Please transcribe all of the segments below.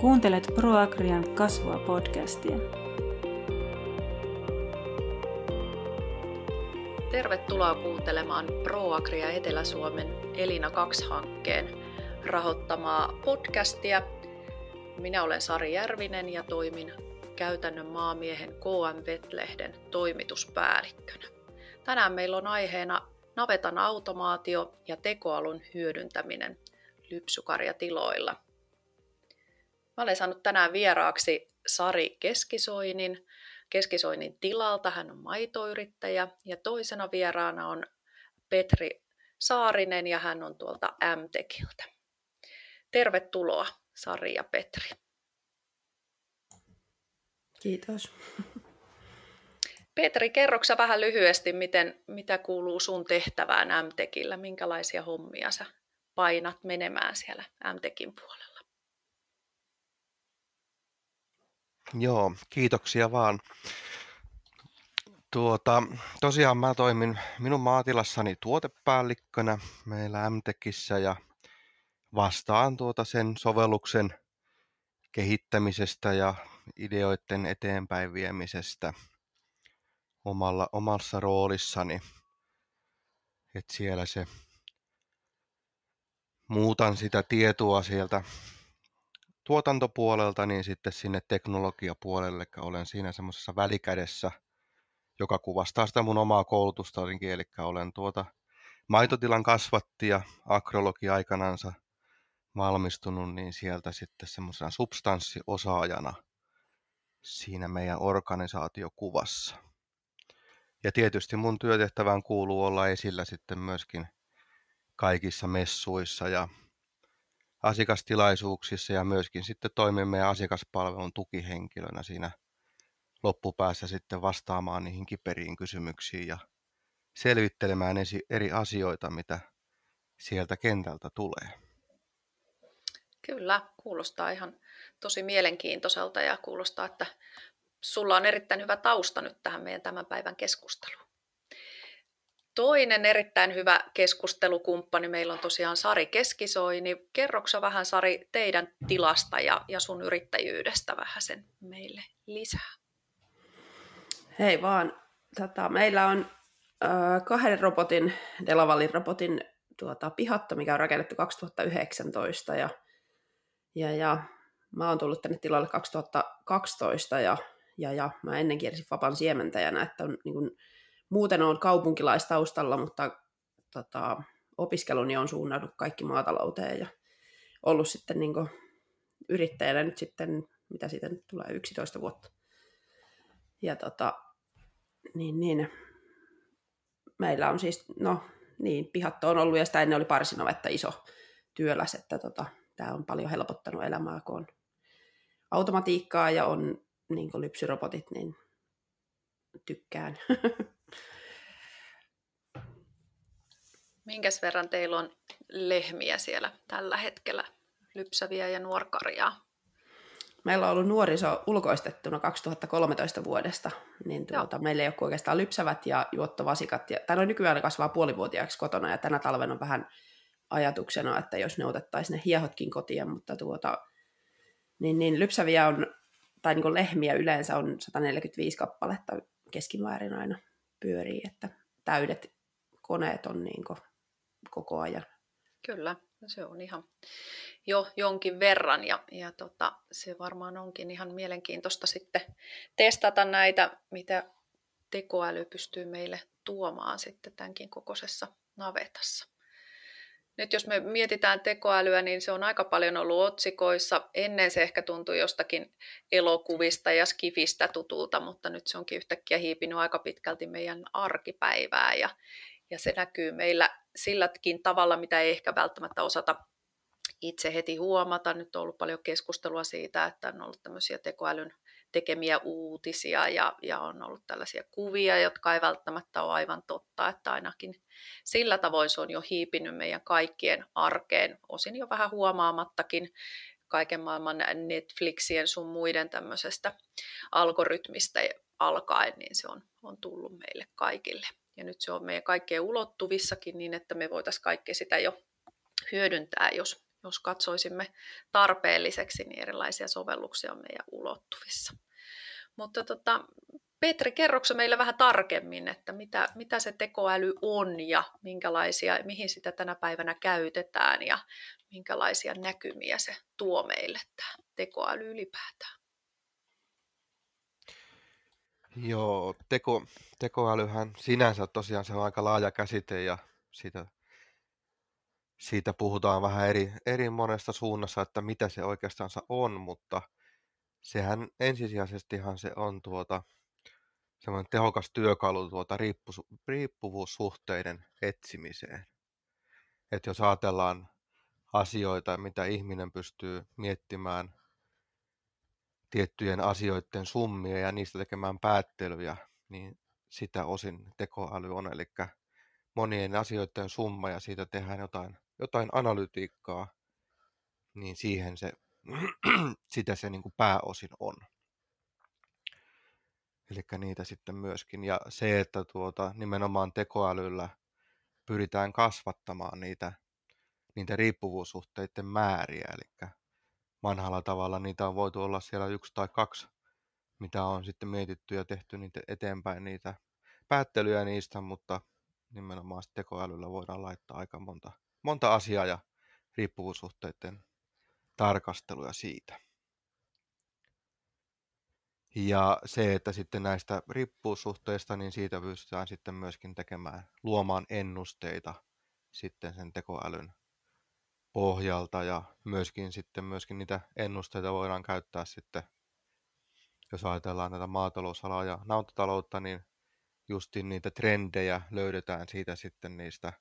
Kuuntelet ProAgrian kasvua podcastia. Tervetuloa kuuntelemaan ProAgria Etelä-Suomen Elina 2-hankkeen rahoittamaa podcastia. Minä olen Sari Järvinen ja toimin käytännön maamiehen KM Vetlehden toimituspäällikkönä. Tänään meillä on aiheena navetan automaatio ja tekoalun hyödyntäminen lypsykarjatiloilla – Mä olen saanut tänään vieraaksi Sari Keskisoinin, Keskisoinin tilalta. Hän on maitoyrittäjä ja toisena vieraana on Petri Saarinen ja hän on tuolta MTEKiltä. Tervetuloa Sari ja Petri. Kiitos. Petri, kerroksa vähän lyhyesti, miten, mitä kuuluu sun tehtävään MTEKillä? Minkälaisia hommia sä painat menemään siellä MTEKin puolella? Joo, kiitoksia vaan. Tuota, tosiaan mä toimin minun maatilassani tuotepäällikkönä meillä MTEKissä ja vastaan tuota sen sovelluksen kehittämisestä ja ideoiden eteenpäin viemisestä omalla, omassa roolissani. Et siellä se muutan sitä tietoa sieltä tuotantopuolelta niin sitten sinne teknologiapuolelle, olen siinä semmoisessa välikädessä, joka kuvastaa sitä mun omaa koulutusta, eli olen tuota maitotilan kasvatti ja agrologi aikanansa valmistunut, niin sieltä sitten semmoisena substanssiosaajana siinä meidän organisaatiokuvassa. Ja tietysti mun työtehtävään kuuluu olla esillä sitten myöskin kaikissa messuissa ja asiakastilaisuuksissa ja myöskin sitten toimimme meidän asiakaspalvelun tukihenkilönä siinä loppupäässä sitten vastaamaan niihin kiperiin kysymyksiin ja selvittelemään eri asioita, mitä sieltä kentältä tulee. Kyllä, kuulostaa ihan tosi mielenkiintoiselta ja kuulostaa, että sulla on erittäin hyvä tausta nyt tähän meidän tämän päivän keskusteluun. Toinen erittäin hyvä keskustelukumppani meillä on tosiaan Sari Keskisoini. Kerroksa vähän Sari teidän tilasta ja, ja sun yrittäjyydestä vähän sen meille lisää? Hei vaan, tota, meillä on äh, kahden robotin, Delavalin robotin tuota, pihatto, mikä on rakennettu 2019 ja, ja, ja mä oon tullut tänne tilalle 2012 ja, ja, ja mä ennen kiersin Fapan siementäjänä, että on niin kuin, muuten on kaupunkilaistaustalla, mutta tota, opiskeluni on suunnannut kaikki maatalouteen ja ollut sitten niin yrittäjänä nyt sitten, mitä siitä nyt tulee, 11 vuotta. Ja tota, niin, niin, meillä on siis, no niin, pihatto on ollut ja sitä ennen oli parsinovetta iso työläs, että tota, tämä on paljon helpottanut elämää, kun on automatiikkaa ja on niin lypsyrobotit, niin tykkään. Minkäs verran teillä on lehmiä siellä tällä hetkellä, lypsäviä ja nuorkarjaa? Meillä on ollut nuoriso ulkoistettuna 2013 vuodesta, niin tuota, meillä ei ole oikeastaan lypsävät ja juottovasikat. Ja, tai no nykyään kasvaa puolivuotiaaksi kotona ja tänä talvena on vähän ajatuksena, että jos ne otettaisiin ne hiehotkin kotiin, mutta tuota, niin, niin lypsäviä on, tai niin lehmiä yleensä on 145 kappaletta keskimäärin aina pyörii, että täydet koneet on niin koko ajan. Kyllä, no se on ihan jo jonkin verran ja, ja tota, se varmaan onkin ihan mielenkiintoista sitten testata näitä, mitä tekoäly pystyy meille tuomaan sitten tämänkin kokoisessa navetassa. Nyt jos me mietitään tekoälyä, niin se on aika paljon ollut otsikoissa. Ennen se ehkä tuntui jostakin elokuvista ja skifistä tutulta, mutta nyt se onkin yhtäkkiä hiipinyt aika pitkälti meidän arkipäivää ja, ja se näkyy meillä silläkin tavalla, mitä ei ehkä välttämättä osata itse heti huomata. Nyt on ollut paljon keskustelua siitä, että on ollut tämmöisiä tekoälyn tekemiä uutisia ja, ja on ollut tällaisia kuvia, jotka ei välttämättä ole aivan totta, että ainakin sillä tavoin se on jo hiipinyt meidän kaikkien arkeen, osin jo vähän huomaamattakin kaiken maailman Netflixien sun muiden tämmöisestä algoritmista alkaen, niin se on, on tullut meille kaikille. Ja nyt se on meidän kaikkien ulottuvissakin niin, että me voitaisiin kaikkea sitä jo hyödyntää, jos, jos katsoisimme tarpeelliseksi, niin erilaisia sovelluksia on meidän ulottuvissa. Mutta tota, Petri, kerroksä meille vähän tarkemmin, että mitä, mitä se tekoäly on ja minkälaisia, mihin sitä tänä päivänä käytetään ja minkälaisia näkymiä se tuo meille tämä tekoäly ylipäätään? Joo, teko, tekoälyhän sinänsä tosiaan se on aika laaja käsite ja siitä, siitä puhutaan vähän eri, eri monesta suunnassa, että mitä se oikeastaan on, mutta sehän ensisijaisestihan se on tuota, semmoinen tehokas työkalu tuota riippuvuussuhteiden etsimiseen. Että jos ajatellaan asioita, mitä ihminen pystyy miettimään tiettyjen asioiden summia ja niistä tekemään päättelyjä, niin sitä osin tekoäly on. Eli monien asioiden summa ja siitä tehdään jotain, jotain analytiikkaa, niin siihen se, sitä se niin kuin pääosin on. Eli niitä sitten myöskin. Ja se, että tuota, nimenomaan tekoälyllä pyritään kasvattamaan niitä, niitä riippuvuussuhteiden määriä. Eli vanhalla tavalla niitä on voitu olla siellä yksi tai kaksi, mitä on sitten mietitty ja tehty niitä eteenpäin niitä päättelyjä niistä, mutta nimenomaan tekoälyllä voidaan laittaa aika monta, monta asiaa ja riippuvuussuhteiden tarkasteluja siitä. Ja se, että sitten näistä riippuvuussuhteista, niin siitä pystytään sitten myöskin tekemään, luomaan ennusteita sitten sen tekoälyn pohjalta ja myöskin sitten myöskin niitä ennusteita voidaan käyttää sitten, jos ajatellaan tätä maatalousalaa ja nautataloutta, niin justin niitä trendejä löydetään siitä sitten niistä,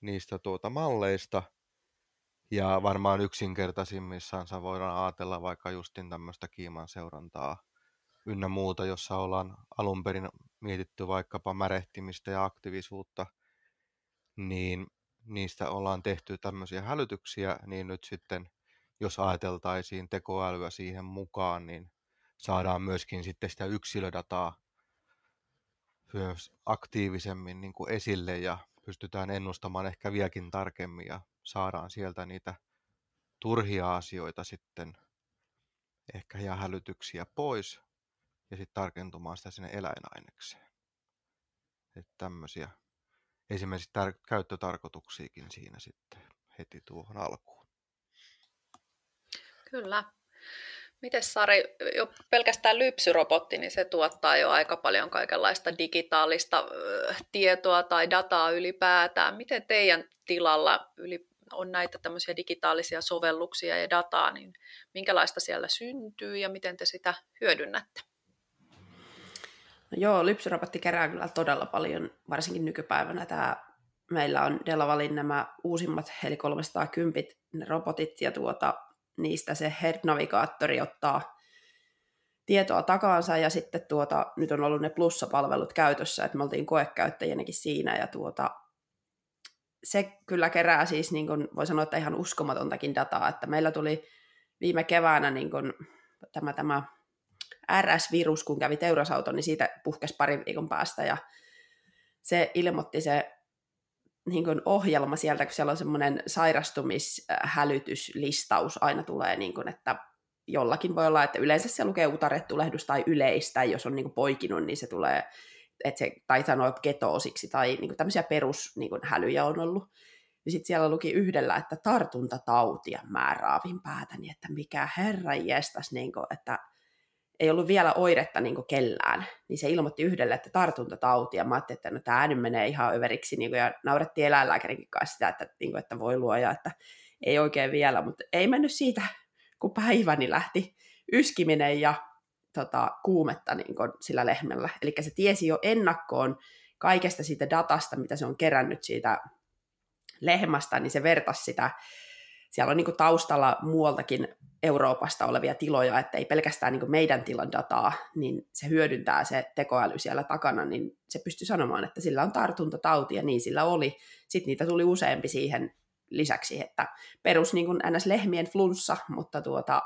niistä tuota malleista. Ja varmaan yksinkertaisimmissaan voidaan ajatella vaikka justin tämmöistä kiiman seurantaa ynnä muuta, jossa ollaan alun perin mietitty vaikkapa märehtimistä ja aktiivisuutta, niin niistä ollaan tehty tämmöisiä hälytyksiä, niin nyt sitten jos ajateltaisiin tekoälyä siihen mukaan, niin saadaan myöskin sitten sitä yksilödataa myös aktiivisemmin niin kuin esille ja pystytään ennustamaan ehkä vieläkin tarkemmin ja saadaan sieltä niitä turhia asioita sitten ehkä ja hälytyksiä pois ja sitten tarkentumaan sitä sinne eläinainekseen. Että tämmöisiä esimerkiksi tar- käyttötarkoituksiakin siinä sitten heti tuohon alkuun. Kyllä. Miten Sari, jo pelkästään lypsyrobotti, niin se tuottaa jo aika paljon kaikenlaista digitaalista tietoa tai dataa ylipäätään. Miten teidän tilalla on näitä tämmöisiä digitaalisia sovelluksia ja dataa, niin minkälaista siellä syntyy ja miten te sitä hyödynnätte? No joo, lypsyrobotti kerää kyllä todella paljon, varsinkin nykypäivänä tämä meillä on Delavalin nämä uusimmat, eli 310 ne robotit, ja tuota, niistä se Head-navigaattori ottaa tietoa takaansa, ja sitten tuota, nyt on ollut ne plussapalvelut käytössä, että me oltiin koekäyttäjänäkin siinä, ja tuota, se kyllä kerää siis, niin kuin voi sanoa, että ihan uskomatontakin dataa, että meillä tuli viime keväänä niin kuin, tämä, tämä RS-virus, kun kävi teurasauton, niin siitä puhkesi parin viikon päästä ja se ilmoitti se niin kuin ohjelma sieltä, kun siellä on semmoinen sairastumishälytyslistaus aina tulee, niin kuin, että jollakin voi olla, että yleensä se lukee utarettulehdus tai yleistä, jos on niin kuin poikinut, niin se tulee, että se, tai sanoo ketoosiksi, tai niin kuin tämmöisiä perushälyjä niin on ollut. Ja sitten siellä luki yhdellä, että tartuntatautia määräävin päätä, niin että mikä herra jestas, niin kuin, että ei ollut vielä oiretta niin kellään, niin se ilmoitti yhdelle, että tartuntatauti, ja mä ajattelin, että no tämä nyt menee ihan överiksi, niin kuin, ja naurettiin eläinlääkärinkin kanssa sitä, että, niin kuin, että voi luoja, että ei oikein vielä, mutta ei mennyt siitä, kun päiväni lähti yskiminen ja tota, kuumetta niin kuin, sillä lehmällä. Eli se tiesi jo ennakkoon kaikesta siitä datasta, mitä se on kerännyt siitä lehmästä, niin se vertasi sitä siellä on niin taustalla muualtakin Euroopasta olevia tiloja, että ei pelkästään niin meidän tilan dataa, niin se hyödyntää se tekoäly siellä takana, niin se pystyy sanomaan, että sillä on tartuntatauti ja niin sillä oli. Sitten niitä tuli useampi siihen lisäksi, että perus niin kuin NS-lehmien flunssa, mutta tuota,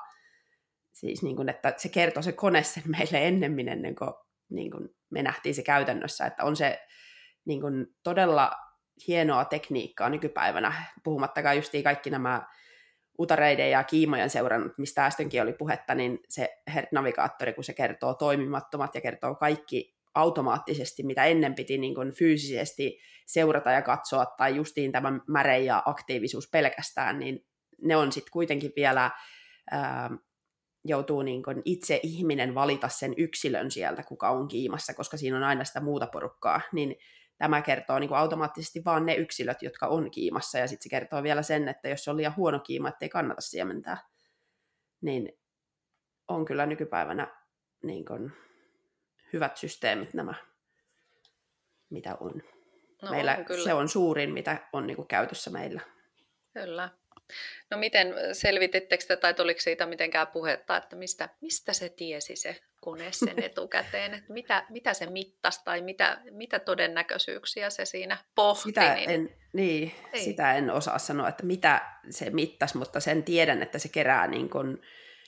siis niin kuin, että se kertoo se kone sen meille ennemmin ennen kuin, niin kuin me nähtiin se käytännössä, että on se niin kuin todella hienoa tekniikkaa nykypäivänä, puhumattakaan justiin kaikki nämä utareiden ja kiimojen seurannut, mistä äskenkin oli puhetta, niin se HERT-navigaattori, kun se kertoo toimimattomat ja kertoo kaikki automaattisesti, mitä ennen piti niin kuin fyysisesti seurata ja katsoa, tai justiin tämä märe ja aktiivisuus pelkästään, niin ne on sitten kuitenkin vielä, ää, joutuu niin kuin itse ihminen valita sen yksilön sieltä, kuka on kiimassa, koska siinä on aina sitä muuta porukkaa, niin tämä kertoo niin kuin automaattisesti vaan ne yksilöt, jotka on kiimassa, ja sitten se kertoo vielä sen, että jos on liian huono kiima, ettei kannata siementää, niin on kyllä nykypäivänä niin kuin hyvät systeemit nämä, mitä on. No, meillä on kyllä. se on suurin, mitä on niin kuin käytössä meillä. Kyllä. No miten selvitittekö te, tai tuliko siitä mitenkään puhetta, että mistä, mistä se tiesi se kone sen etukäteen, että mitä, mitä se mittasi tai mitä, mitä todennäköisyyksiä se siinä pohti? Sitä niin, en, niin, sitä en osaa sanoa, että mitä se mittasi, mutta sen tiedän, että se kerää niin kuin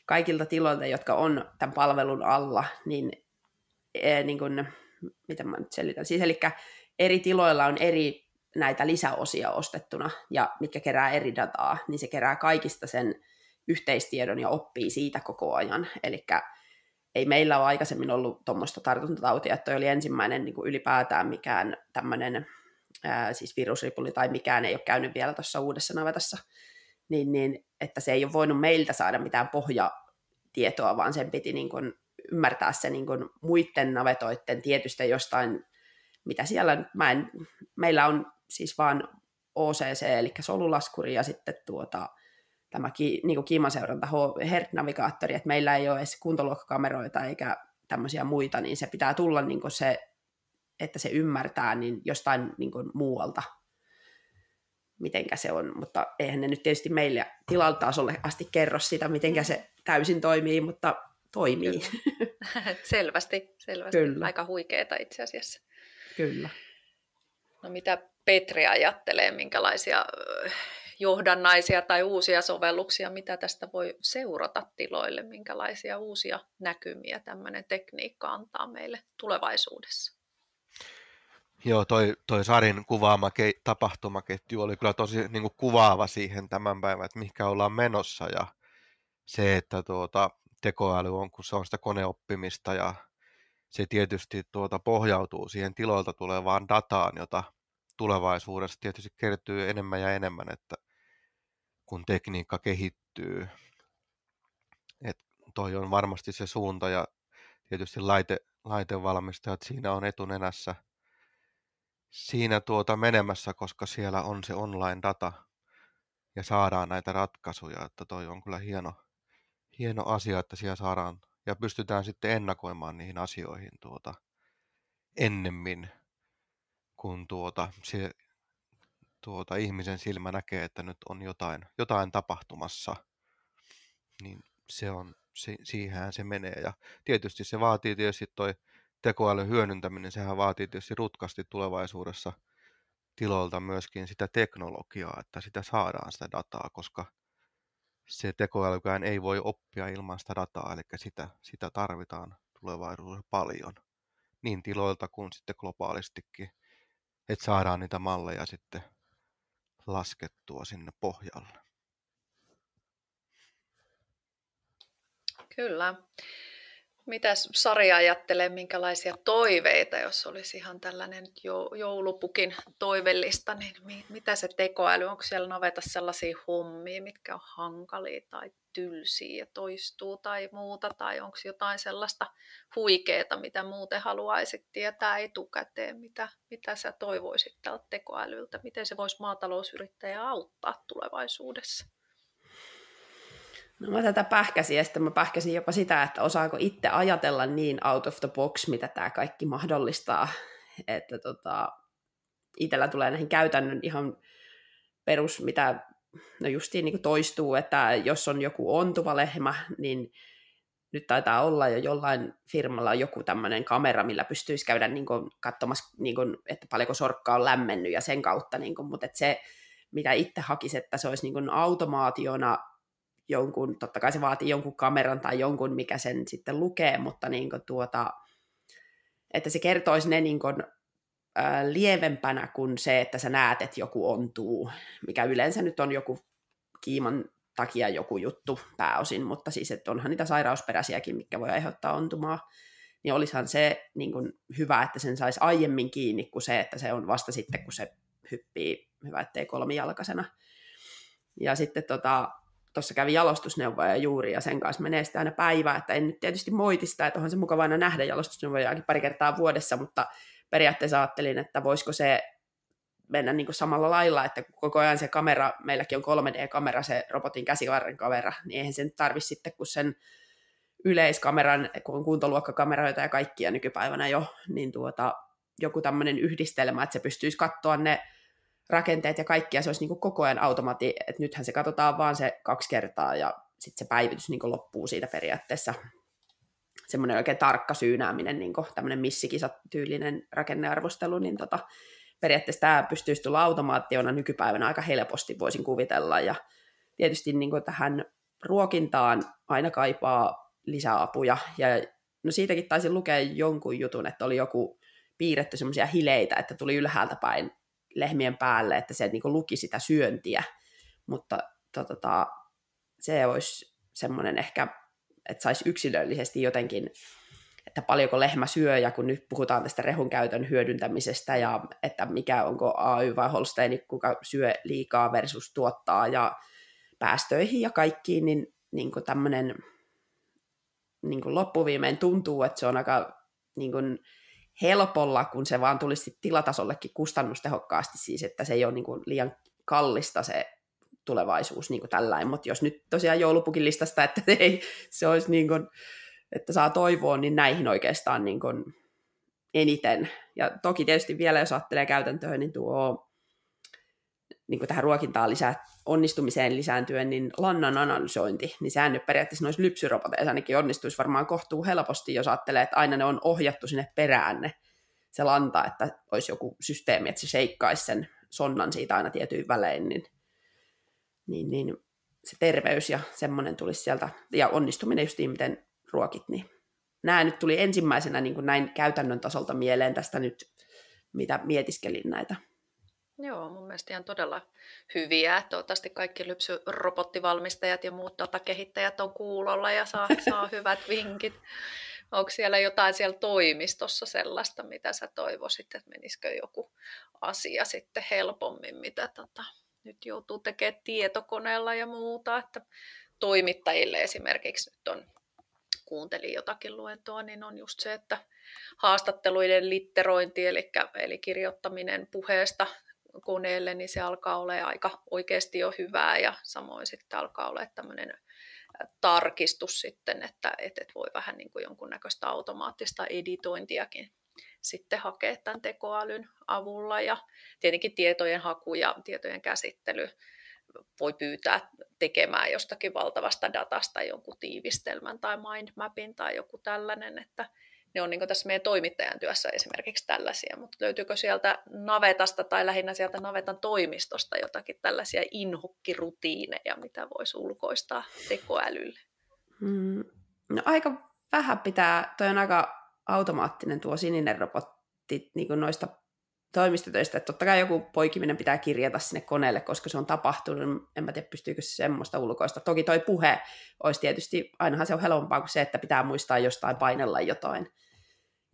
kaikilta tiloilta, jotka on tämän palvelun alla, niin, e, niin kuin, miten mä nyt selitän, siis eli eri tiloilla on eri näitä lisäosia ostettuna, ja mitkä kerää eri dataa, niin se kerää kaikista sen yhteistiedon ja oppii siitä koko ajan. Eli ei meillä ole aikaisemmin ollut tuommoista tartuntatautia, että toi oli ensimmäinen niin kuin ylipäätään mikään tämmöinen siis virusripuli tai mikään ei ole käynyt vielä tuossa uudessa navetassa, niin, niin, että se ei ole voinut meiltä saada mitään pohjatietoa, vaan sen piti niin kuin ymmärtää se niin kuin muiden navetoiden tietystä jostain, mitä siellä, mä en, meillä on siis vaan OCC, eli solulaskuri ja sitten tuota, tämä ki, niin kuin kiimaseuranta HERT-navigaattori, että meillä ei ole edes kuntoluokkakameroita eikä tämmöisiä muita, niin se pitää tulla niin kuin se, että se ymmärtää niin jostain niin kuin muualta, mitenkä se on, mutta eihän ne nyt tietysti meille tilaltasolle asti kerro sitä, mitenkä se täysin toimii, mutta toimii. selvästi, selvästi. Kyllä. Aika huikeeta itse asiassa. Kyllä. No mitä Petri ajattelee, minkälaisia johdannaisia tai uusia sovelluksia, mitä tästä voi seurata tiloille, minkälaisia uusia näkymiä tämmöinen tekniikka antaa meille tulevaisuudessa. Joo, toi, toi Sarin kuvaama ke, tapahtumaketju oli kyllä tosi niin kuin kuvaava siihen tämän päivän, että mihinkä ollaan menossa ja se, että tuota, tekoäly on, kun se on sitä koneoppimista ja se tietysti tuota, pohjautuu siihen tiloilta tulevaan dataan, jota tulevaisuudessa tietysti kertyy enemmän ja enemmän, että kun tekniikka kehittyy. Et toi on varmasti se suunta ja tietysti laite, laitevalmistajat siinä on etunenässä siinä tuota menemässä, koska siellä on se online data ja saadaan näitä ratkaisuja, että toi on kyllä hieno, hieno asia, että siellä saadaan ja pystytään sitten ennakoimaan niihin asioihin tuota ennemmin, kun tuota, se tuota, ihmisen silmä näkee, että nyt on jotain, jotain tapahtumassa, niin se on, si, siihen se menee. Ja tietysti se vaatii tietysti toi tekoälyn hyödyntäminen, sehän vaatii tietysti rutkasti tulevaisuudessa tiloilta myöskin sitä teknologiaa, että sitä saadaan sitä dataa, koska se tekoälykään ei voi oppia ilman sitä dataa, eli sitä, sitä tarvitaan tulevaisuudessa paljon, niin tiloilta kuin sitten globaalistikin, että saadaan niitä malleja sitten laskettua sinne pohjalle. Kyllä. Mitäs Sari ajattelee, minkälaisia toiveita, jos olisi ihan tällainen joulupukin toivellista, niin mitä se tekoäly, onko siellä naveta sellaisia hommia, mitkä on hankalia tai tylsiä ja toistuu tai muuta, tai onko jotain sellaista huikeeta, mitä muuten haluaisit tietää etukäteen, mitä, mitä sä toivoisit tältä tekoälyltä, miten se voisi maatalousyrittäjää auttaa tulevaisuudessa? No mä tätä pähkäsin ja sitten mä pähkäsin jopa sitä, että osaako itse ajatella niin out of the box, mitä tämä kaikki mahdollistaa. Että tota, itsellä tulee näihin käytännön ihan perus, mitä no justiin niin toistuu, että jos on joku ontuva lehmä, niin nyt taitaa olla jo jollain firmalla joku tämmöinen kamera, millä pystyisi käydä niin kuin, katsomassa, niin kuin, että paljonko sorkka on lämmennyt ja sen kautta, niin kuin, mutta että se, mitä itse hakisi, että se olisi niin kuin automaationa jonkun, totta kai se vaatii jonkun kameran tai jonkun, mikä sen sitten lukee, mutta niin kuin tuota, että se kertoisi ne niin kuin, ää, lievempänä kuin se, että sä näet, että joku ontuu, mikä yleensä nyt on joku kiiman takia joku juttu pääosin, mutta siis, että onhan niitä sairausperäisiäkin, mikä voi aiheuttaa ontumaa, niin olisihan se niin kuin hyvä, että sen saisi aiemmin kiinni kuin se, että se on vasta sitten, kun se hyppii, hyvä ettei kolmijalkaisena. Ja sitten tota, tuossa kävi jalostusneuvoja juuri ja sen kanssa menee sitä aina päivää, että en nyt tietysti moiti sitä, että onhan se mukava aina nähdä jalostusneuvojaakin pari kertaa vuodessa, mutta periaatteessa ajattelin, että voisiko se mennä niin kuin samalla lailla, että koko ajan se kamera, meilläkin on 3D-kamera, se robotin käsivarren kamera, niin eihän sen tarvitse sitten, kun sen yleiskameran, kun on kuntoluokkakameroita ja kaikkia nykypäivänä jo, niin tuota, joku tämmöinen yhdistelmä, että se pystyisi katsoa ne rakenteet ja kaikkia, se olisi niin kuin koko ajan automati, että nythän se katsotaan vaan se kaksi kertaa ja sitten se päivitys niin kuin loppuu siitä periaatteessa. Semmoinen oikein tarkka syynääminen, niin kuin tämmöinen missikisa-tyylinen rakennearvostelu, niin tota, periaatteessa tämä pystyisi tulla automaattiona nykypäivänä aika helposti, voisin kuvitella. Ja tietysti niin kuin tähän ruokintaan aina kaipaa lisäapuja. Ja no siitäkin taisin lukea jonkun jutun, että oli joku piirretty semmoisia hileitä, että tuli ylhäältä päin lehmien päälle, että se niin luki sitä syöntiä. Mutta to, tota, se olisi semmoinen ehkä, että saisi yksilöllisesti jotenkin että paljonko lehmä syö, ja kun nyt puhutaan tästä rehun käytön hyödyntämisestä, ja että mikä onko AY vai Holstein, kuka syö liikaa versus tuottaa, ja päästöihin ja kaikkiin, niin, niin kuin tämmöinen niin kuin loppuviimein tuntuu, että se on aika niin kuin helpolla, kun se vaan tulisi tilatasollekin kustannustehokkaasti, siis että se ei ole niin kuin liian kallista se tulevaisuus niin tällainen, mutta jos nyt tosiaan joulupukin listasta, että se, ei, se olisi niin kuin, että saa toivoa, niin näihin oikeastaan niin kuin eniten. Ja toki tietysti vielä, jos ajattelee käytäntöön, niin tuo niin kuin tähän ruokintaan lisää, onnistumiseen lisääntyen, niin lannan analysointi, niin sehän nyt periaatteessa noissa lypsyroboteissa ainakin onnistuisi varmaan kohtuu helposti, jos ajattelee, että aina ne on ohjattu sinne perään ne, se lanta, että olisi joku systeemi, että se sheikkaisi sen sonnan siitä aina tietyin välein, niin, niin, niin se terveys ja semmoinen tulisi sieltä, ja onnistuminen just miten ruokit, niin nämä nyt tuli ensimmäisenä niin kuin näin käytännön tasolta mieleen tästä nyt, mitä mietiskelin näitä. Joo, mun mielestä ihan todella hyviä. Toivottavasti kaikki lypsyrobottivalmistajat ja muut datakehittäjät on kuulolla ja saa, saa hyvät vinkit. Onko siellä jotain siellä toimistossa sellaista, mitä sä toivoisit, että menisikö joku asia sitten helpommin, mitä tota, nyt joutuu tekemään tietokoneella ja muuta, että toimittajille esimerkiksi nyt on kuuntelin jotakin luentoa, niin on just se, että haastatteluiden litterointi, eli, eli kirjoittaminen puheesta koneelle, niin se alkaa olla aika oikeasti jo hyvää ja samoin sitten alkaa olla tämmöinen tarkistus sitten, että, että voi vähän niin kuin jonkunnäköistä automaattista editointiakin sitten hakea tämän tekoälyn avulla. Ja tietenkin tietojen haku ja tietojen käsittely voi pyytää tekemään jostakin valtavasta datasta jonkun tiivistelmän tai mindmapin tai joku tällainen, että ne on niin tässä meidän toimittajan työssä esimerkiksi tällaisia, mutta löytyykö sieltä navetasta tai lähinnä sieltä navetan toimistosta jotakin tällaisia inhokkirutiineja, mitä voisi ulkoistaa tekoälylle? Mm, no aika vähän pitää, toi on aika automaattinen tuo sininen robotti niin kuin noista toimistotöistä, että totta kai joku poikiminen pitää kirjata sinne koneelle, koska se on tapahtunut, en mä tiedä pystyykö se semmoista ulkoista. Toki toi puhe olisi tietysti, ainahan se on helpompaa kuin se, että pitää muistaa jostain painella jotain.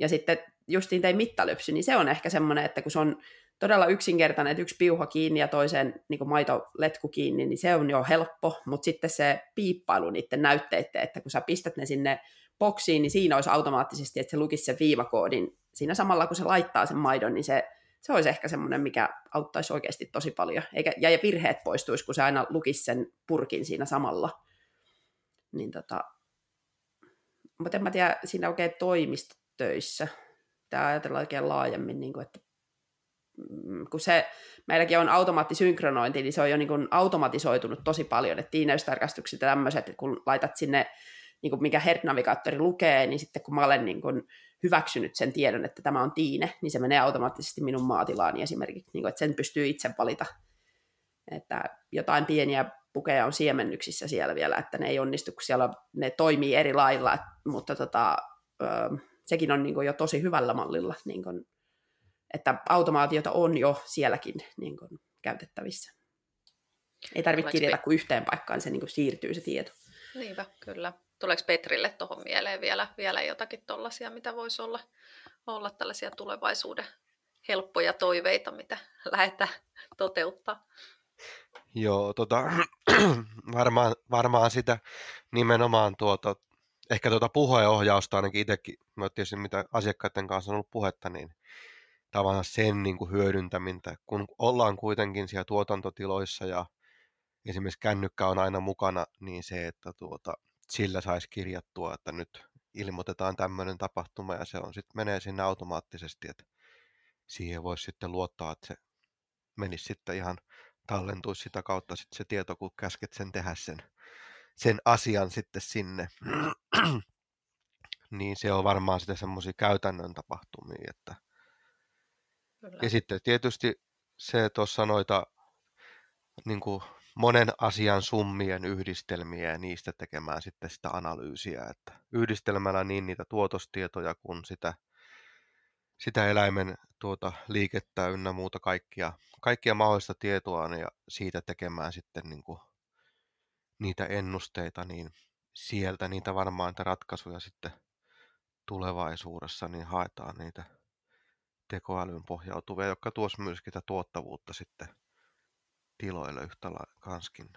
Ja sitten justiin tein mittalypsy, niin se on ehkä semmoinen, että kun se on todella yksinkertainen, että yksi piuha kiinni ja toisen niin maitoletku kiinni, niin se on jo helppo, mutta sitten se piippailu niiden näytteiden, että kun sä pistät ne sinne boksiin, niin siinä olisi automaattisesti, että se lukisi sen viivakoodin siinä samalla, kun se laittaa sen maidon, niin se, se olisi ehkä semmoinen, mikä auttaisi oikeasti tosi paljon. Eikä, ja virheet poistuisi, kun se aina lukisi sen purkin siinä samalla. Niin tota, mutta en mä tiedä, siinä oikein toimista töissä. Tämä ajatellaan oikein laajemmin, niin kuin, että mm, kun se, meilläkin on automaattisynkronointi, niin se on jo niin kuin automatisoitunut tosi paljon, että tiineystarkastukset ja tämmöiset, että kun laitat sinne, niin kuin mikä Herd-navigaattori lukee, niin sitten kun mä olen niin kuin hyväksynyt sen tiedon, että tämä on tiine, niin se menee automaattisesti minun maatilaani esimerkiksi, niin kuin, että sen pystyy itse valita, että jotain pieniä pukeja on siemennyksissä siellä vielä, että ne ei onnistu, kun siellä ne toimii eri lailla, mutta tota, sekin on niin kuin jo tosi hyvällä mallilla, niin kuin, että automaatiota on jo sielläkin niin kuin, käytettävissä. Ei tarvitse kirjata kuin yhteen paikkaan, niin se niin kuin siirtyy se tieto. Niinpä, kyllä. Tuleeko Petrille tuohon mieleen vielä, vielä jotakin tuollaisia, mitä voisi olla, olla tällaisia tulevaisuuden helppoja toiveita, mitä lähdetään toteuttaa? Joo, tota, varmaan, varmaan sitä nimenomaan tuota, ehkä tuota puheenohjausta ainakin itsekin, mä tietysti mitä asiakkaiden kanssa on ollut puhetta, niin tavallaan sen niin kuin hyödyntämintä, kun ollaan kuitenkin siellä tuotantotiloissa ja esimerkiksi kännykkä on aina mukana, niin se, että tuota, sillä saisi kirjattua, että nyt ilmoitetaan tämmöinen tapahtuma ja se on sitten menee sinne automaattisesti, että siihen voisi sitten luottaa, että se menisi sitten ihan tallentuisi sitä kautta sitten se tieto, kun käsket sen tehdä sen, sen asian sitten sinne. niin se on varmaan sitten semmoisia käytännön tapahtumia. Että... Kyllä. Ja sitten tietysti se tuossa noita niin kuin monen asian summien yhdistelmiä ja niistä tekemään sitten sitä analyysiä, että yhdistelmällä niin niitä tuotostietoja kuin sitä, sitä eläimen tuota liikettä ynnä muuta kaikkia, kaikkia mahdollista tietoa ja siitä tekemään sitten niin kuin niitä ennusteita, niin sieltä niitä varmaan niitä ratkaisuja sitten tulevaisuudessa niin haetaan niitä tekoälyn pohjautuvia, jotka tuossa myöskin sitä tuottavuutta sitten tiloille yhtä kanskin.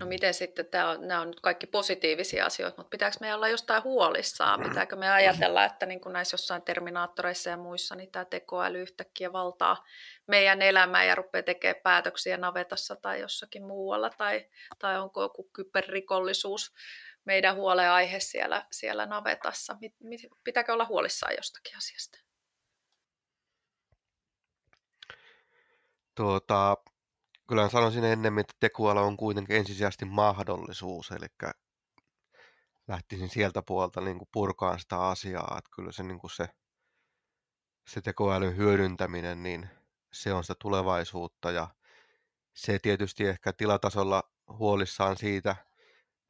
No miten sitten, tämä on, nämä on nyt kaikki positiivisia asioita, mutta pitääkö meidän olla jostain huolissaan? Pitääkö me ajatella, että niin kuin näissä jossain terminaattoreissa ja muissa, niin tämä tekoäly yhtäkkiä valtaa meidän elämää ja rupeaa tekemään päätöksiä navetassa tai jossakin muualla, tai, tai onko joku kyberrikollisuus meidän huoleaihe siellä, siellä navetassa? Pitääkö olla huolissaan jostakin asiasta? Tuota, kyllä sanoisin ennemmin, että tekoäly on kuitenkin ensisijaisesti mahdollisuus, eli lähtisin sieltä puolta niin kuin purkaan sitä asiaa, että kyllä se, niin kuin se, se tekoälyn hyödyntäminen, niin se on sitä tulevaisuutta ja se tietysti ehkä tilatasolla huolissaan siitä,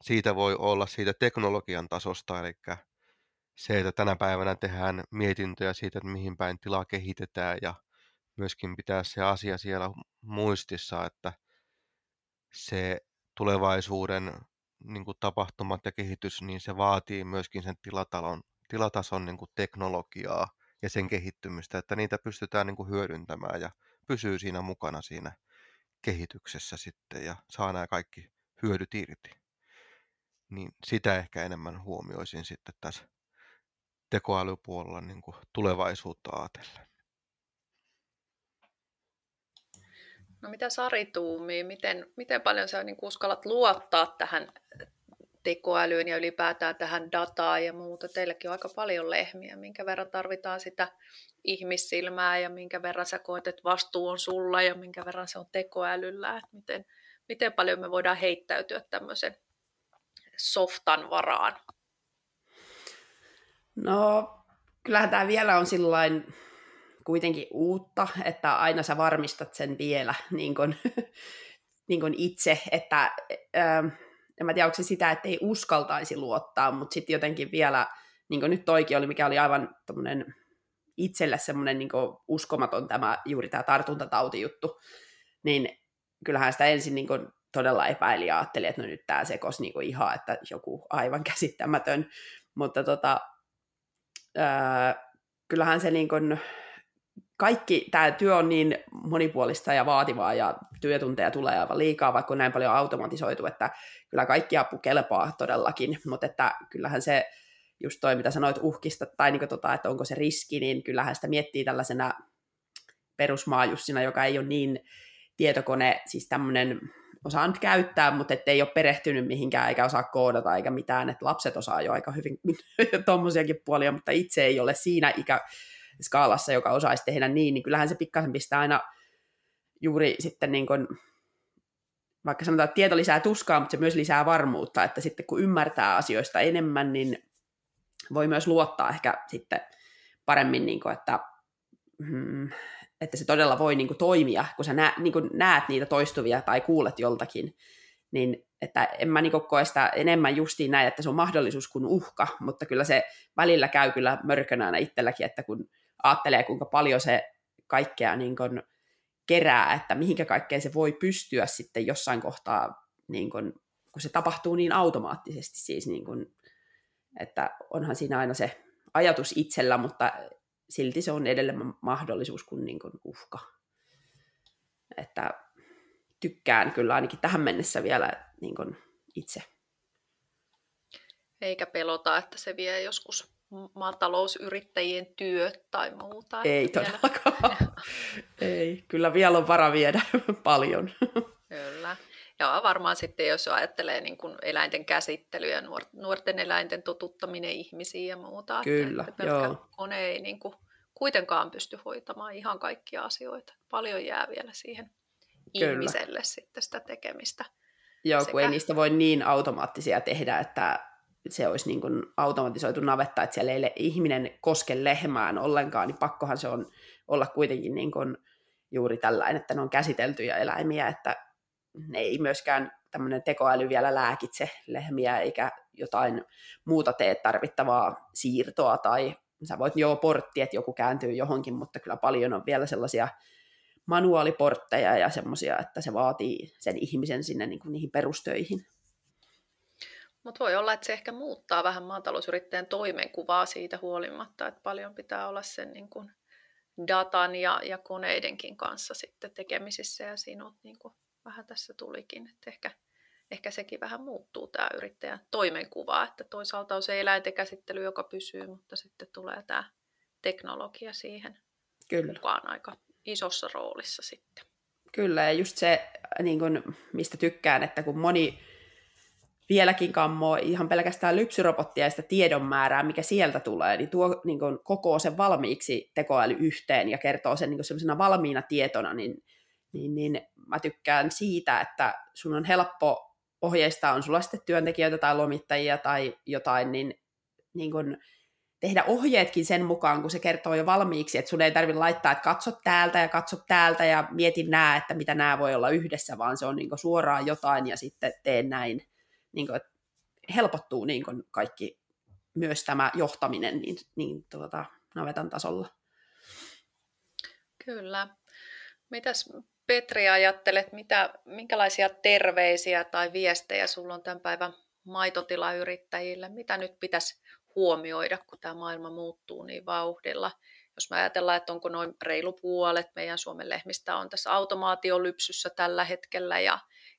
siitä voi olla siitä teknologian tasosta, eli se, että tänä päivänä tehdään mietintöjä siitä, että mihin päin tilaa kehitetään ja myöskin pitää se asia siellä muistissa, että se tulevaisuuden niin kuin tapahtumat ja kehitys, niin se vaatii myöskin sen tilatalon, tilatason niin kuin teknologiaa ja sen kehittymistä, että niitä pystytään niin kuin hyödyntämään ja pysyy siinä mukana siinä kehityksessä sitten ja saa nämä kaikki hyödyt irti. Niin sitä ehkä enemmän huomioisin sitten tässä tekoälypuolella niin kuin tulevaisuutta ajatellen. No mitä Sari tuumii, miten, miten paljon sä niin uskallat luottaa tähän tekoälyyn ja ylipäätään tähän dataan ja muuta. Teilläkin on aika paljon lehmiä, minkä verran tarvitaan sitä ihmissilmää ja minkä verran sä koet, että vastuu on sulla ja minkä verran se on tekoälyllä. Että miten, miten paljon me voidaan heittäytyä tämmöisen softan varaan? No, kyllähän tämä vielä on sillain kuitenkin uutta, että aina sä varmistat sen vielä niin kuin, niin kuin itse, että ää, en mä tiedä, onko se sitä, että ei uskaltaisi luottaa, mutta sitten jotenkin vielä, niin kuin nyt toikin oli, mikä oli aivan itselle semmoinen niin uskomaton tämä, juuri tämä tartuntatautijuttu, niin kyllähän sitä ensin niin kuin todella epäili ja ajatteli, että no nyt tämä sekos niin ihan, että joku aivan käsittämätön, mutta tota, ää, kyllähän se niin kuin, kaikki tämä työ on niin monipuolista ja vaativaa ja työtunteja tulee aivan liikaa, vaikka on näin paljon automatisoitu, että kyllä kaikki apu kelpaa todellakin, mutta että kyllähän se just toi, mitä sanoit uhkista, tai niin tota, että onko se riski, niin kyllähän sitä miettii tällaisena perusmaajussina, joka ei ole niin tietokone, siis tämmöinen osaa nyt käyttää, mutta ettei ole perehtynyt mihinkään eikä osaa koodata eikä mitään, että lapset osaa jo aika hyvin tuommoisiakin puolia, mutta itse ei ole siinä ikä, skaalassa, joka osaisi tehdä niin, niin kyllähän se pikkasen pistää aina juuri sitten niin kuin, vaikka sanotaan, että tieto lisää tuskaa, mutta se myös lisää varmuutta, että sitten kun ymmärtää asioista enemmän, niin voi myös luottaa ehkä sitten paremmin, niin kuin, että, hmm, että se todella voi niin kuin, toimia, kun sä nä, niin kuin, näet niitä toistuvia tai kuulet joltakin, niin että en mä niin koe sitä enemmän justiin näin, että se on mahdollisuus kuin uhka, mutta kyllä se välillä käy kyllä mörkönä itselläkin, että kun ajattelee, kuinka paljon se kaikkea niin kuin kerää, että mihinkä kaikkeen se voi pystyä sitten jossain kohtaa, niin kun, kun se tapahtuu niin automaattisesti siis, niin kun, että onhan siinä aina se ajatus itsellä, mutta silti se on edelleen mahdollisuus kuin, niin kuin uhka. Että tykkään kyllä ainakin tähän mennessä vielä niin kuin itse. Eikä pelota, että se vie joskus maatalousyrittäjien työt tai muuta. Ei todellakaan. Ei, kyllä vielä on vara viedä paljon. Kyllä. Ja varmaan sitten, jos ajattelee niin kuin eläinten käsittelyä ja nuorten eläinten totuttaminen ihmisiin ja muuta. Kyllä, että, että joo. kone ei niin kuin kuitenkaan pysty hoitamaan ihan kaikkia asioita. Paljon jää vielä siihen Kyllä. ihmiselle sitten sitä tekemistä. Joo, Sekä... kun ei niistä voi niin automaattisia tehdä, että se olisi niin kuin automatisoitu navetta, että siellä ei ihminen koske lehmään ollenkaan, niin pakkohan se on olla kuitenkin niin kuin juuri tällainen, että ne on käsiteltyjä eläimiä, että ne ei myöskään tämmöinen tekoäly vielä lääkitse lehmiä eikä jotain muuta tee tarvittavaa siirtoa tai sä voit joo portti, että joku kääntyy johonkin, mutta kyllä paljon on vielä sellaisia manuaaliportteja ja semmoisia, että se vaatii sen ihmisen sinne niin kuin niihin perustöihin. Mutta voi olla, että se ehkä muuttaa vähän maatalousyrittäjän toimenkuvaa siitä huolimatta, että paljon pitää olla sen niin kuin datan ja, ja koneidenkin kanssa sitten tekemisissä ja on niin kuin vähän tässä tulikin, että ehkä, ehkä sekin vähän muuttuu tämä yrittäjän toimenkuva, että toisaalta on se eläinten käsittely, joka pysyy, mutta sitten tulee tämä teknologia siihen Kyllä. mukaan aika isossa roolissa sitten. Kyllä, ja just se, niin kun, mistä tykkään, että kun moni vieläkin kammoo ihan pelkästään lypsyrobottia ja sitä tiedon määrää, mikä sieltä tulee, niin tuo niin kun, koko sen valmiiksi tekoäly yhteen ja kertoo sen niin sellaisena valmiina tietona, niin, niin, niin mä tykkään siitä, että sun on helppo ohjeistaa, on sulla sitten työntekijöitä tai lomittajia tai jotain, niin, niin kun, tehdä ohjeetkin sen mukaan, kun se kertoo jo valmiiksi, että sun ei tarvitse laittaa, että katso täältä ja katso täältä ja mieti nää, että mitä nämä voi olla yhdessä, vaan se on niin suoraan jotain ja sitten teen näin. Niin kuin, että helpottuu niin kuin kaikki, myös tämä johtaminen niin, niin tuota, navetan tasolla. Kyllä. Mitäs Petri ajattelet, mitä, minkälaisia terveisiä tai viestejä sulla on tämän päivän maitotilayrittäjille? Mitä nyt pitäisi huomioida, kun tämä maailma muuttuu niin vauhdilla. Jos me ajatellaan, että onko noin reilu puolet meidän Suomen lehmistä on tässä automaatiolypsyssä tällä hetkellä ja,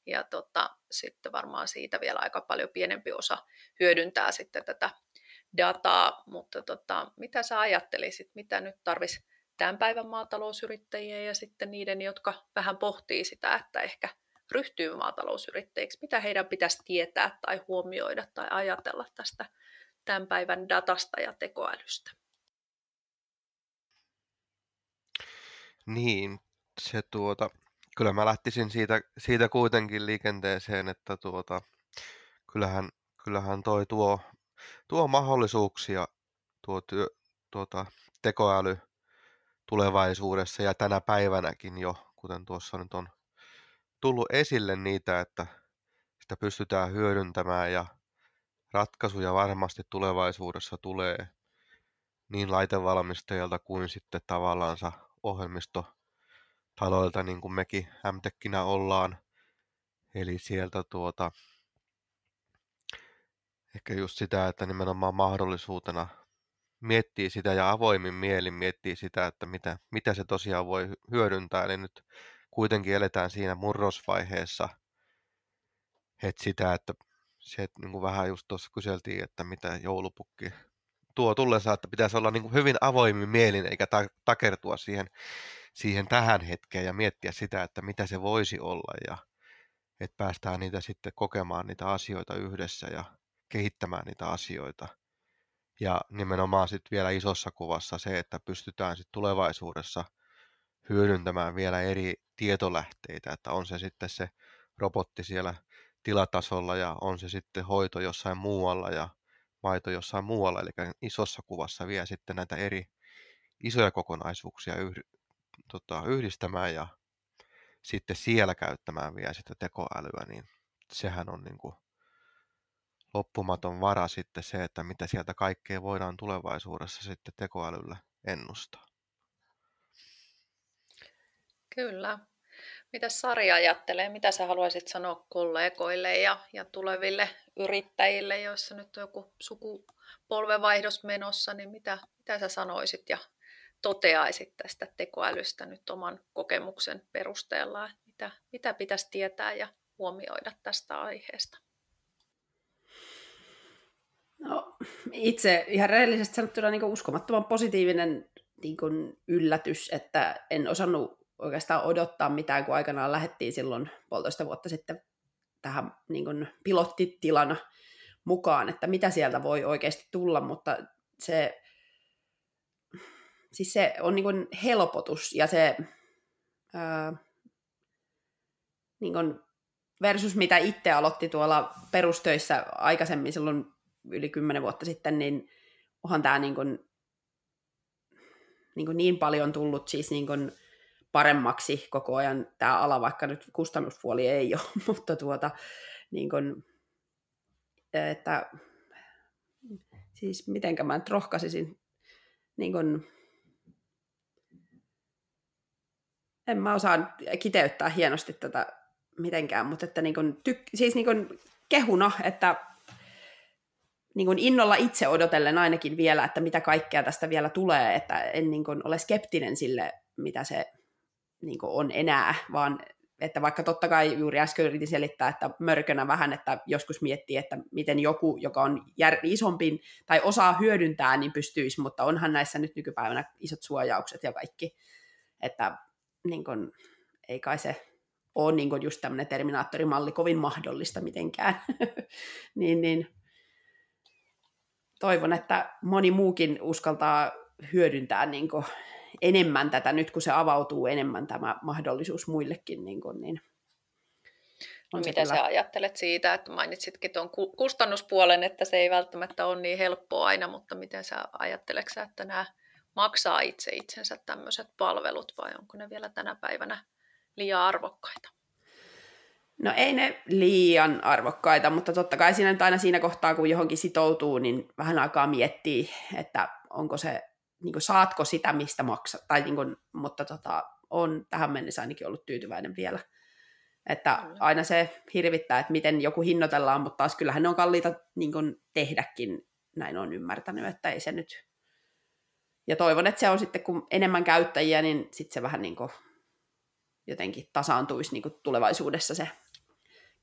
ja tota, sitten varmaan siitä vielä aika paljon pienempi osa hyödyntää sitten tätä dataa, mutta tota, mitä sä ajattelisit, mitä nyt tarvitsisi tämän päivän maatalousyrittäjiä ja sitten niiden, jotka vähän pohtii sitä, että ehkä ryhtyy maatalousyrittäjiksi, mitä heidän pitäisi tietää tai huomioida tai ajatella tästä tämän päivän datasta ja tekoälystä. Niin, se tuota, kyllä mä lähtisin siitä, siitä kuitenkin liikenteeseen, että tuota, kyllähän, kyllähän toi tuo, tuo mahdollisuuksia tuo työ, tuota, tekoäly tulevaisuudessa ja tänä päivänäkin jo, kuten tuossa nyt on tullut esille niitä, että sitä pystytään hyödyntämään ja ratkaisuja varmasti tulevaisuudessa tulee niin laitevalmistajilta kuin sitten tavallaansa ohjelmistotaloilta, niin kuin mekin MTEKkinä ollaan. Eli sieltä tuota, ehkä just sitä, että nimenomaan mahdollisuutena miettii sitä ja avoimin mielin miettii sitä, että mitä, mitä se tosiaan voi hyödyntää. Eli nyt kuitenkin eletään siinä murrosvaiheessa, että sitä, että se, että niin kuin vähän just tuossa kyseltiin, että mitä joulupukki tuo tullessa, että pitäisi olla niin kuin hyvin avoimin mielin eikä ta- takertua siihen, siihen tähän hetkeen ja miettiä sitä, että mitä se voisi olla ja että päästään niitä sitten kokemaan niitä asioita yhdessä ja kehittämään niitä asioita. Ja nimenomaan sitten vielä isossa kuvassa se, että pystytään sitten tulevaisuudessa hyödyntämään vielä eri tietolähteitä, että on se sitten se robotti siellä tilatasolla ja on se sitten hoito jossain muualla ja maito jossain muualla, eli isossa kuvassa vie sitten näitä eri isoja kokonaisuuksia tota, yhdistämään ja sitten siellä käyttämään vielä sitä tekoälyä, niin sehän on niin kuin loppumaton vara sitten se, että mitä sieltä kaikkea voidaan tulevaisuudessa sitten tekoälyllä ennustaa. Kyllä. Mitä Sari ajattelee? Mitä sä haluaisit sanoa kollegoille ja, ja tuleville yrittäjille, joissa nyt on joku sukupolvenvaihdos menossa, niin mitä, mitä sä sanoisit ja toteaisit tästä tekoälystä nyt oman kokemuksen perusteella, mitä, mitä pitäisi tietää ja huomioida tästä aiheesta? No, itse ihan rehellisesti sanottuna niin uskomattoman positiivinen niin kuin yllätys, että en osannut oikeastaan odottaa mitään, kun aikanaan lähdettiin silloin puolitoista vuotta sitten tähän niin kuin pilottitilana mukaan, että mitä sieltä voi oikeasti tulla, mutta se, siis se on niin kuin helpotus ja se ää, niin kuin versus mitä itse aloitti tuolla perustöissä aikaisemmin silloin yli kymmenen vuotta sitten, niin onhan tämä niin, kuin, niin, kuin niin paljon tullut siis niin kuin paremmaksi koko ajan. Tämä ala, vaikka nyt kustannuspuoli ei ole, mutta tuota, niin kuin, että siis mitenkä mä nyt rohkaisisin, niin kuin, en mä osaa kiteyttää hienosti tätä mitenkään, mutta että niin kuin, tyk, siis niin kuin kehuna, että niin kuin innolla itse odotellen ainakin vielä, että mitä kaikkea tästä vielä tulee, että en niin kuin ole skeptinen sille, mitä se niin kuin on enää, vaan että vaikka totta kai juuri äsken yritin selittää, että mörkönä vähän, että joskus miettii, että miten joku, joka on jär- isompi tai osaa hyödyntää, niin pystyisi, mutta onhan näissä nyt nykypäivänä isot suojaukset ja kaikki, että niin kuin, ei kai se ole niin kuin just tämmöinen terminaattorimalli kovin mahdollista mitenkään. niin, niin, toivon, että moni muukin uskaltaa hyödyntää niin kuin enemmän tätä nyt, kun se avautuu enemmän tämä mahdollisuus muillekin. Niin, kuin, niin on Mitä kyllä... sä ajattelet siitä, että mainitsitkin tuon kustannuspuolen, että se ei välttämättä ole niin helppoa aina, mutta miten sä ajattelet että nämä maksaa itse itsensä tämmöiset palvelut vai onko ne vielä tänä päivänä liian arvokkaita? No ei ne liian arvokkaita, mutta totta kai siinä nyt aina siinä kohtaa, kun johonkin sitoutuu, niin vähän aikaa miettii, että onko se, niin kuin, saatko sitä, mistä maksat. Tai, niin kuin, mutta tota, on tähän mennessä ainakin ollut tyytyväinen vielä. Että aina se hirvittää, että miten joku hinnoitellaan, mutta taas kyllähän ne on kalliita niin kuin, tehdäkin, näin on ymmärtänyt, että ei se nyt... Ja toivon, että se on sitten, kun enemmän käyttäjiä, niin sitten se vähän niin kuin, jotenkin tasaantuisi niin kuin tulevaisuudessa se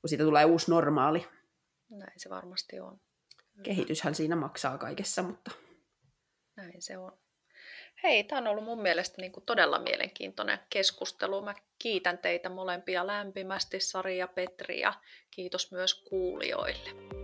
kun siitä tulee uusi normaali. Näin se varmasti on. Kehityshän siinä maksaa kaikessa, mutta... Näin se on. Hei, tämä on ollut mun mielestä niin kuin todella mielenkiintoinen keskustelu. Mä kiitän teitä molempia lämpimästi, Sari ja Petri, ja kiitos myös kuulijoille.